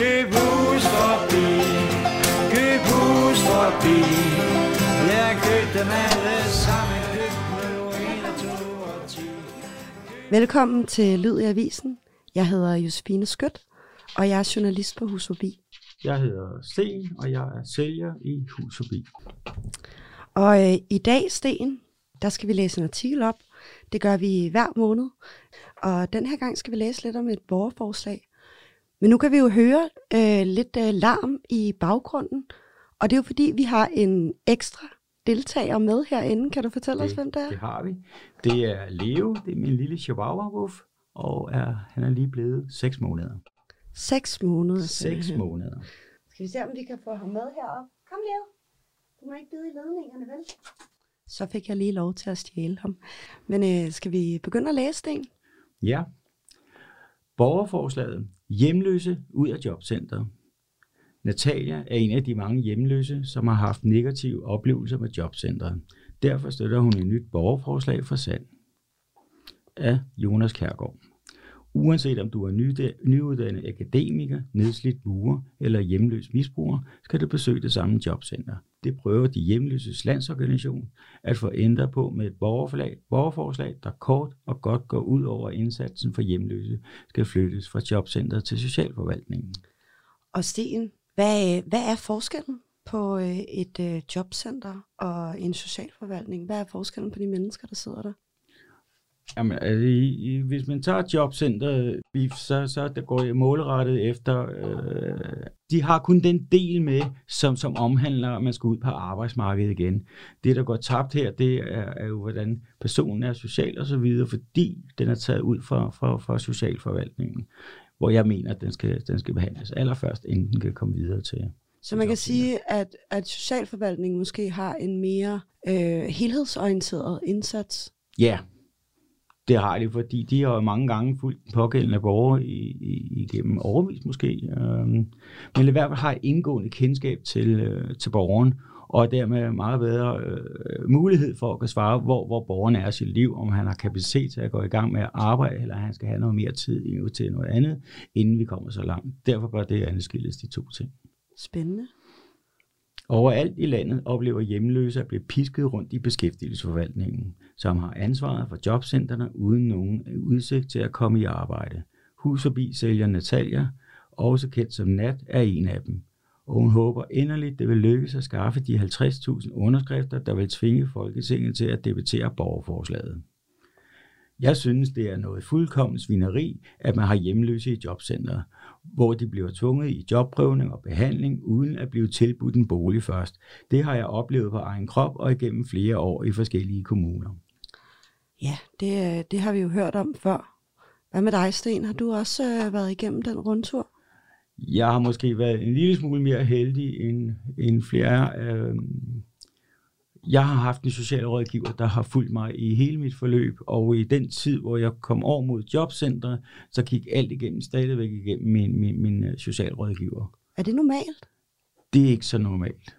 Køb hus forbi, køb hus forbi. Jeg købte dem alle sammen, købte nummer 1 og 2 og 10. Velkommen til Lyd i Avisen. Jeg hedder Josefine Skødt, og jeg er journalist på Hus Forbi. Jeg hedder Sten, og jeg er sælger i Hus Forbi. Og øh, i dag, Sten, der skal vi læse en artikel op. Det gør vi hver måned. Og den her gang skal vi læse lidt om et borgerforslag. Men nu kan vi jo høre øh, lidt øh, larm i baggrunden. Og det er jo fordi, vi har en ekstra deltager med herinde. Kan du fortælle os, hvem det er? Det har vi. Det er Leo, det er min lille chihuahua-wuff, og er, han er lige blevet 6 måneder. Seks måneder. 6 simpelthen. måneder. Skal vi se, om vi kan få ham med herop? Kom, Leo. Du må ikke bide i ledningerne, vel? Så fik jeg lige lov til at stjæle ham. Men øh, skal vi begynde at læse det? Ja. Borgerforslaget. Hjemløse ud af jobcentret. Natalia er en af de mange hjemløse, som har haft negative oplevelser med jobcentret. Derfor støtter hun et nyt borgerforslag for sand Af Jonas Kærgaard. Uanset om du er nyuddannet akademiker, nedslidt murer eller hjemløs misbruger, skal du besøge det samme jobcenter. Det prøver de hjemløses landsorganisation at få ændret på med et borgerforslag, borgerforslag, der kort og godt går ud over at indsatsen for hjemløse, skal flyttes fra jobcentret til socialforvaltningen. Og Sten, hvad, hvad er forskellen på øh, et øh, jobcenter og en socialforvaltning? Hvad er forskellen på de mennesker, der sidder der? Jamen, altså, i, i, hvis man tager jobcenteret, BIF, så, så der går det målrettet efter, øh, de har kun den del med, som, som omhandler, at man skal ud på arbejdsmarkedet igen. Det, der går tabt her, det er, er jo, hvordan personen er social og så videre, fordi den er taget ud fra, fra, fra socialforvaltningen, hvor jeg mener, at den skal, den skal behandles allerførst, inden den kan komme videre til. Så man kan sige, at, at socialforvaltningen måske har en mere øh, helhedsorienteret indsats. Ja, det har de, fordi de har jo mange gange fulgt den pågældende borgere i, i, igennem overvis måske, Øh, men i hvert fald har et indgående kendskab til, øh, til borgeren, og dermed meget bedre øh, mulighed for at kunne svare, hvor, hvor borgeren er i sit liv, om han har kapacitet til at gå i gang med at arbejde, eller han skal have noget mere tid til noget andet, inden vi kommer så langt. Derfor bør det adskilles de to ting. Spændende. Overalt i landet oplever hjemløse at blive pisket rundt i beskæftigelsesforvaltningen, som har ansvaret for jobcentrene uden nogen udsigt til at komme i arbejde. Hus forbi sælger Natalia, også kendt som Nat, er en af dem. Og hun håber inderligt, det vil lykkes at skaffe de 50.000 underskrifter, der vil tvinge Folketinget til at debattere borgerforslaget. Jeg synes, det er noget fuldkommen svineri, at man har hjemløse i jobcenter, hvor de bliver tvunget i jobprøvning og behandling, uden at blive tilbudt en bolig først. Det har jeg oplevet på egen krop og igennem flere år i forskellige kommuner. Ja, det, øh, det har vi jo hørt om før. Hvad med dig, Sten? Har du også øh, været igennem den rundtur? Jeg har måske været en lille smule mere heldig end, end flere. Øhm, Jeg har haft en socialrådgiver, der har fulgt mig i hele mit forløb, og i den tid, hvor jeg kom over mod jobcentret, så gik alt igennem, stadigvæk igennem min, min, min øh, socialrådgiver. Er det normalt? Det er ikke så normalt.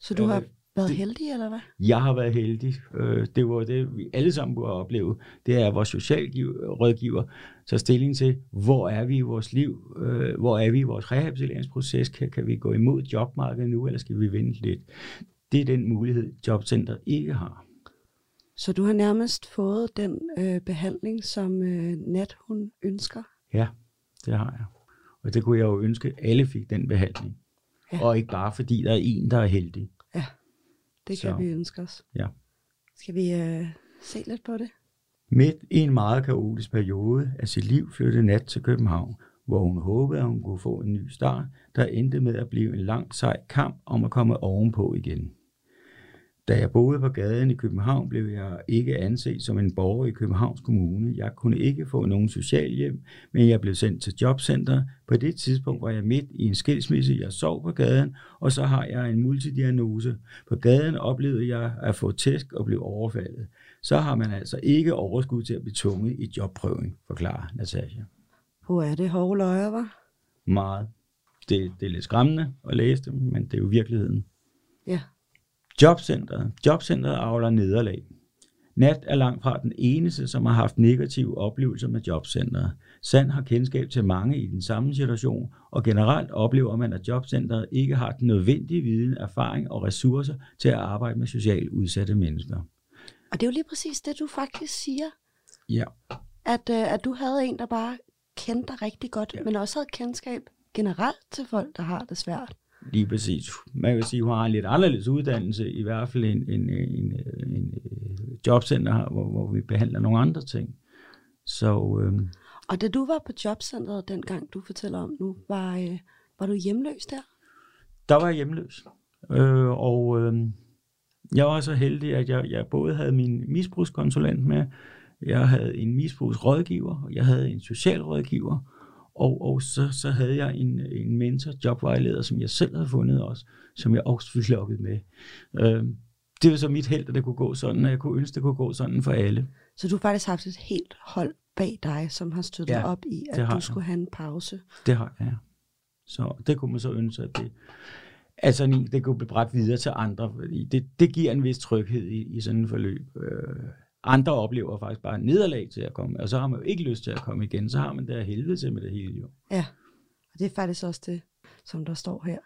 Så du Øh, har været det- heldig, eller hvad? Jeg har været heldig. Øh, Det var det, vi alle sammen burde opleve. Det er, vores socialrådgiver tager stilling til, hvor er vi i vores liv? Øh, Hvor er vi i vores rehabiliteringsproces? Kan, kan vi gå imod jobmarkedet nu, eller skal vi vente lidt? Det er den mulighed, jobcenter ikke har. Så du har nærmest fået den øh, behandling, som øh, Nat hun ønsker? Ja, det har jeg. Og det kunne jeg jo ønske, at alle fik den behandling. Ja. Ja. Og ikke bare fordi der er en, der er heldig. Det kan Så, vi ønske os. ja. Skal vi øh, se lidt på det? Midt i en meget kaotisk periode af sit liv flyttede Nat til København, hvor hun håbede, at hun kunne få en ny start, der endte med at blive en lang sej kamp om at komme ovenpå igen. Da jeg boede på gaden i København, blev jeg ikke anset som en borger i Københavns Kommune. Jeg kunne ikke få nogen socialhjem, men jeg blev sendt til jobcenter. På det tidspunkt var jeg midt i en skilsmisse. Jeg sov på gaden, og så har jeg en multidiagnose. På gaden oplevede jeg at få tæsk og blev overfaldet. Så har man altså ikke overskud til at blive tvunget i jobprøven, forklarer Natasha. Hvor er det hårde løjer, var? Meget. Det, det er lidt skræmmende at læse dem, men det er jo virkeligheden. Ja. Jobcentret. Jobcentret avler nederlag. Nat er langt fra den eneste, som har haft negative oplevelser med jobcentret. Sand har kendskab til mange i den samme situation, og generelt oplever man, at jobcentret ikke har den nødvendige viden, erfaring og ressourcer til at arbejde med socialt udsatte mennesker. Og det er jo lige præcis det, du faktisk siger. Ja. At, øh, at du havde en, der bare kendte dig rigtig godt, ja. men også havde kendskab generelt til folk, der har det svært. Lige præcis. Man kan sige, at hun har en lidt anderledes uddannelse, i hvert fald en, en, en, en, en jobcenter, hvor, hvor vi behandler nogle andre ting. Så, øhm, Og da du var på jobcentret dengang, du fortæller om nu, var, øh, var du hjemløs der? der var jeg hjemløs. Øh, og øh, jeg var så heldig, at jeg, jeg både havde min misbrugskonsulent med, jeg havde en misbrugsrådgiver, jeg havde en socialrådgiver, og, og så, så havde jeg en, en mentor, jobvejleder, som jeg selv havde fundet også, som jeg også fik lukket med. Øh, det var så mit held, at det kunne gå sådan, og jeg kunne ønske, at det kunne gå sådan for alle. Så du har faktisk haft et helt hold bag dig, som har støttet Ja, op i, at du jeg. skulle have en pause. Det har jeg. Så det kunne man så ønske, at det, altså, en- det kunne blive bredt videre til andre, fordi det, det giver en vis tryghed i, i sådan et forløb. Øh, andre oplever faktisk bare nederlag til at komme, og så har man jo ikke lyst til at komme igen, så har man der helvede til med det hele jo. Ja, og det er faktisk også det, som der står her.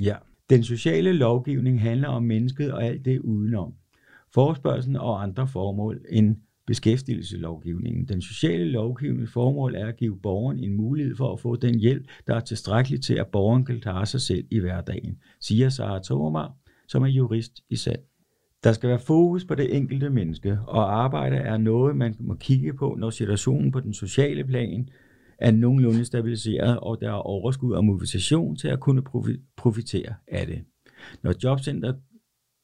Ja. Den sociale lovgivning handler om mennesket og alt det udenom. Forespørgselen og andre formål end beskæftigelseslovgivningen. Den sociale lovgivnings formål er at give borgeren en mulighed for at få den hjælp, der er tilstrækkelig til, at borgeren kan klare sig selv i hverdagen, siger Sara Thomar, som er jurist i sand. Der skal være fokus på det enkelte menneske, og arbejde er noget, man må kigge på, når situationen på den sociale plan er nogenlunde stabiliseret, og der er overskud og motivation til at kunne profitere af det. Når jobcenter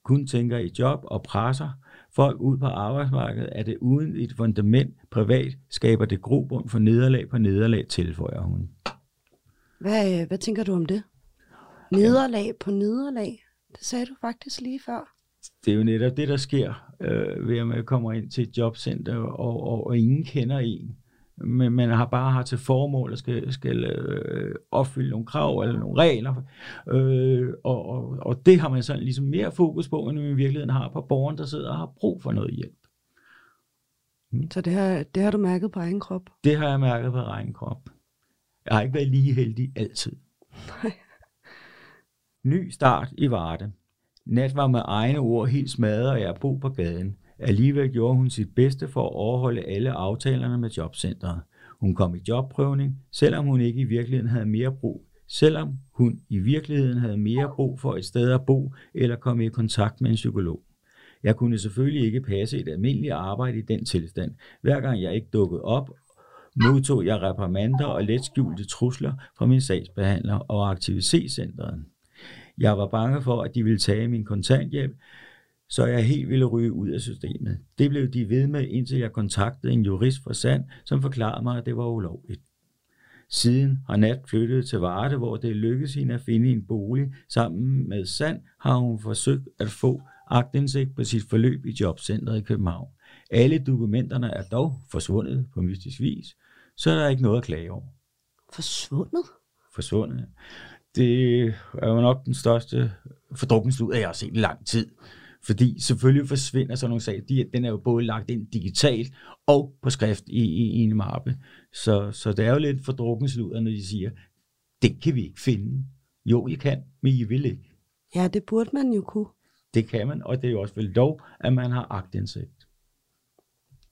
kun tænker i job og presser folk ud på arbejdsmarkedet, er det uden et fundament privat, skaber det grobund for nederlag på nederlag, tilføjer hun. Hvad, øh, hvad tænker du om det? Nederlag på nederlag? Det sagde du faktisk lige før. Det er jo netop det, der sker, øh, ved at man kommer ind til et jobcenter, og, og, og ingen kender en. Men man har bare har til formål at skal, skal øh, opfylde nogle krav eller nogle regler. Øh, og, og, og det har man sådan ligesom mere fokus på, end man i virkeligheden har på borgeren, der sidder og har brug for noget hjælp. Så det har, det har du mærket på egen krop. Det har jeg mærket på egen krop. Jeg har ikke været lige heldig altid. Ny start i Varde. Nat var med egne ord helt smadret, og jeg bo på gaden. Alligevel gjorde hun sit bedste for at overholde alle aftalerne med jobcentret. Hun kom i jobprøvning, selvom hun ikke i virkeligheden havde mere brug. Selvom hun i virkeligheden havde mere brug for et sted at bo eller komme i kontakt med en psykolog. Jeg kunne selvfølgelig ikke passe et almindeligt arbejde i den tilstand. Hver gang jeg ikke dukkede op, modtog jeg reprimander og let skjulte trusler fra min sagsbehandler og aktivitetscentret. Jeg var bange for, at de ville tage min kontanthjælp, så jeg helt ville ryge ud af systemet. Det blev de ved med, indtil jeg kontaktede en jurist fra Sand, som forklarede mig, at det var ulovligt. Siden har Nat flyttet til Varde, hvor det lykkedes hende at finde en bolig. Sammen med Sand har hun forsøgt at få agtindsigt på sit forløb i jobcentret i København. Alle dokumenterne er dog forsvundet på mystisk vis, så er der ikke noget at klage over. Forsvundet? Forsvundet. Det er jo nok den største fordrukningslud, jeg har set i lang tid. Fordi selvfølgelig forsvinder sådan nogle sager. De, den er jo både lagt ind digitalt og på skrift i, i, i en mappe. Så, så det er jo lidt fordrukningsluder, når de siger, det kan vi ikke finde. Jo, I kan, men I vil ikke. Ja, det burde man jo kunne. Det kan man, og det er jo også vel dog, at man har agtindsigt.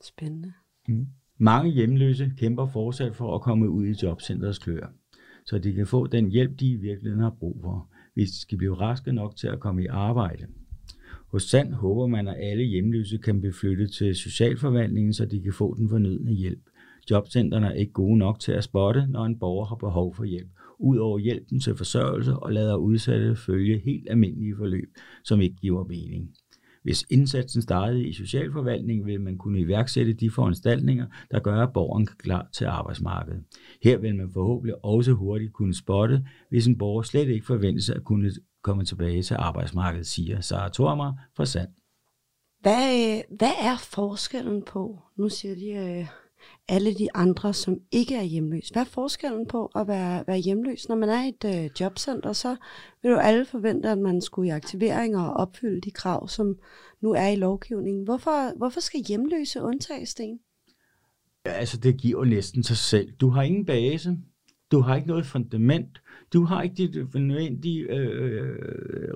Spændende. Mange hjemløse kæmper fortsat for at komme ud i jobcentrets klør, så de kan få den hjælp, de i virkeligheden har brug for, hvis de skal blive raske nok til at komme i arbejde. Hos Sand håber man, at alle hjemløse kan blive flyttet til socialforvaltningen, så de kan få den fornødne hjælp. Jobcentrene er ikke gode nok til at spotte, når en borger har behov for hjælp. Udover hjælpen til forsørgelse og lader udsatte følge helt almindelige forløb, som ikke giver mening. Hvis indsatsen startede i socialforvaltningen, vil man kunne iværksætte de foranstaltninger, der gør, at borgeren kan klar til arbejdsmarkedet. Her vil man forhåbentlig også hurtigt kunne spotte, hvis en borger slet ikke forventes at kunne komme tilbage til arbejdsmarkedet, siger Sara Tormer fra Sand. Hvad, øh, hvad er forskellen på, nu siger de, øh, alle de andre, som ikke er hjemløs. Hvad er forskellen på at være, være hjemløs? Når man er i et øh, jobcenter, så vil jo alle forvente, at man skulle i aktivering og opfylde de krav, som nu er i lovgivningen. Hvorfor, hvorfor skal hjemløse undtages, Sten? Ja, altså, det giver jo næsten sig selv. Du har ingen base. Du har ikke noget fundament. Du har ikke de øh, nødvendige øh, øh,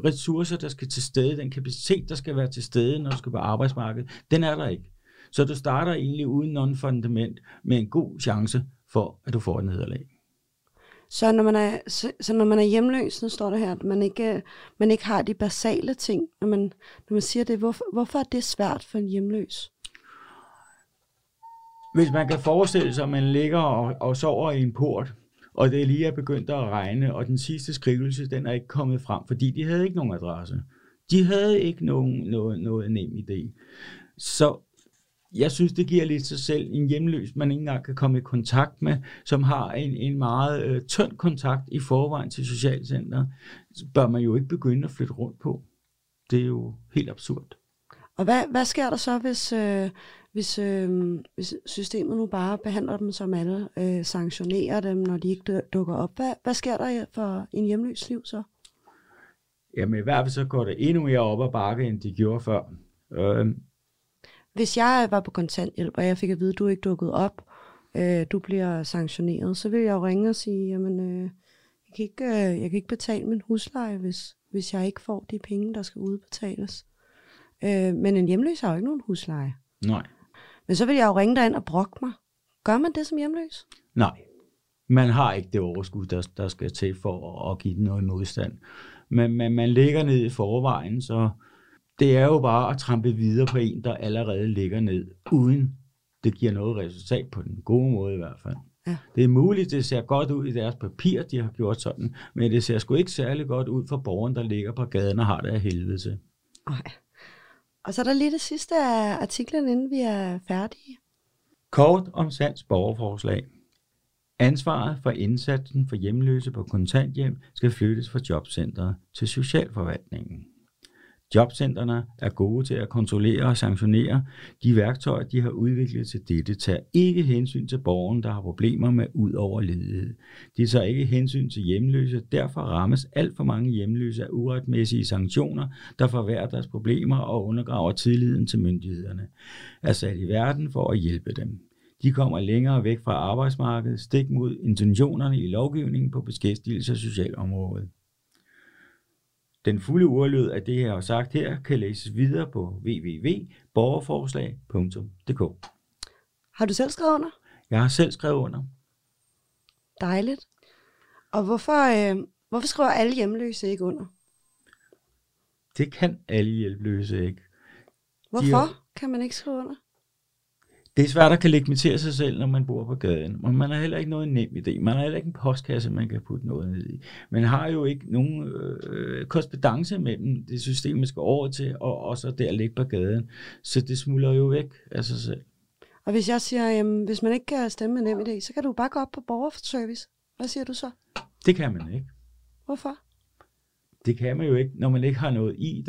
ressourcer, der skal til stede. Den kapacitet, der skal være til stede, når du skal på arbejdsmarkedet. Den er der ikke. Så du starter egentlig uden nogen fundament med en god chance for, at du får et nederlag. Så når man er, så, så når man er hjemløs, så står der her, at man ikke, man ikke har de basale ting. Når man, når man siger det, hvorfor, hvorfor er det svært for en hjemløs? Hvis man kan forestille sig, at man ligger og, og sover i en port, og det lige er begyndt at regne, og den sidste skrivelse, den er ikke kommet frem, fordi de havde ikke nogen adresse. De havde ikke nogen, noget, noget nem idé. Så jeg synes, det giver lidt sig selv en hjemløs, man ikke engang kan komme i kontakt med, som har en, en meget øh, tynd kontakt i forvejen til socialcenteret, bør man jo ikke begynde at flytte rundt på. Det er jo helt absurd. Og hvad, hvad sker der så, hvis, øh, hvis, øh, hvis systemet nu bare behandler dem som alle, øh, sanktionerer dem, når de ikke dukker op? Hvad, hvad sker der for en hjemløs liv så? Jamen i hvert fald så går det endnu mere op ad bakke, end de gjorde før. Øh, hvis jeg var på kontanthjælp, og jeg fik at vide, at du ikke dukkede op, øh, du bliver sanktioneret, så vil jeg jo ringe og sige, jamen, øh, jeg, kan ikke, øh, jeg kan ikke betale min husleje, hvis, hvis jeg ikke får de penge, der skal udbetales. Øh, men en hjemløs har jo ikke nogen husleje. Nej. Men så vil jeg jo ringe dig ind og brokke mig. Gør man det som hjemløs? Nej. Man har ikke det overskud, der, der skal til for at, at give den noget modstand. Men, men man ligger ned i forvejen, så det er jo bare at trampe videre på en, der allerede ligger ned, uden det giver noget resultat på den gode måde i hvert fald. Ja. Det er muligt, det ser godt ud i deres papir, de har gjort sådan, men det ser sgu ikke særlig godt ud for borgeren, der ligger på gaden og har det af helvede til. Okay. Og så er der lige det sidste af artiklen, inden vi er færdige. Kort om Sands borgerforslag. Ansvaret for indsatsen for hjemløse på kontanthjem skal flyttes fra jobcentret til socialforvaltningen. Jobcentrene er gode til at kontrollere og sanktionere. De værktøjer, de har udviklet til dette, tager ikke hensyn til borgeren, der har problemer med ud over ledighed. De tager ikke hensyn til hjemløse, derfor rammes alt for mange hjemløse af uretmæssige sanktioner, der forværrer deres problemer og undergraver tilliden til myndighederne. Er sat i verden for at hjælpe dem. De kommer længere væk fra arbejdsmarkedet, stik mod intentionerne i lovgivningen på beskæftigelse og socialområdet. Den fulde ordlyd af det, jeg har sagt her, kan læses videre på www.borgerforslag.dk. Har du selv skrevet under? Jeg har selv skrevet under. Dejligt. Og hvorfor, øh, hvorfor skriver alle hjemløse ikke under? Det kan alle hjemløse ikke. Hvorfor har... kan man ikke skrive under? Det er svært at kan legitimere sig selv, når man bor på gaden. Men man har heller ikke noget nem idé. Man har heller ikke en postkasse, man kan putte noget ned i. Man har jo ikke nogen øh, korrespondence mellem det system, man skal over til, og, og så der ligge på gaden. Så det smuldrer jo væk af sig selv. Og hvis jeg siger, jamen, hvis man ikke kan stemme med nem idé, så kan du bare gå op på borgerservice. Hvad siger du så? Det kan man ikke. Hvorfor? Det kan man jo ikke, når man ikke har noget ID.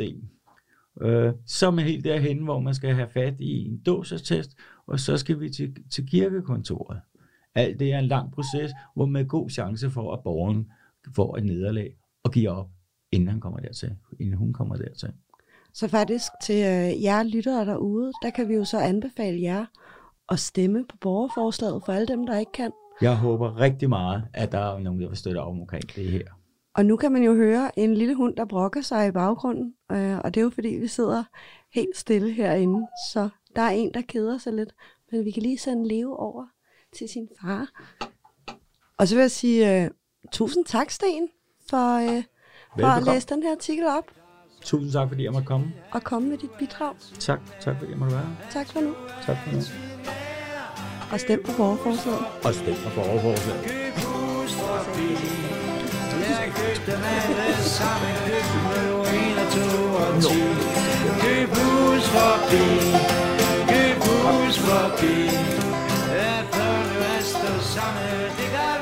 Øh, så er man helt derhen, hvor man skal have fat i en dåsertest, og så skal vi til, til kirkekontoret. Alt det er en lang proces, hvor man har god chance for, at borgeren får et nederlag og giver op, inden han kommer dertil, inden hun kommer dertil. Så faktisk til øh, jer lyttere derude, der kan vi jo så anbefale jer at stemme på borgerforslaget for alle dem, der ikke kan. Jeg håber rigtig meget, at der er nogen, der vil støtte op omkring det her. Og nu kan man jo høre en lille hund, der brokker sig i baggrunden, øh, og det er jo fordi, vi sidder helt stille herinde, så der er en, der keder sig lidt, men vi kan lige sende Leo over til sin far. Og så vil jeg sige uh, tusind tak, Sten, for, uh, for at læse den her artikel op. Tusind tak, fordi jeg måtte komme. Og komme med dit bidrag. Tak, tak fordi jeg måtte være Tak for nu. Tak for nu. Og stem på borgerforslaget. Og stem på borgerforslaget dem alle sammen Køb nu 1 og 22 Køb hus forbi Køb hus forbi At børn og sammen. Det gør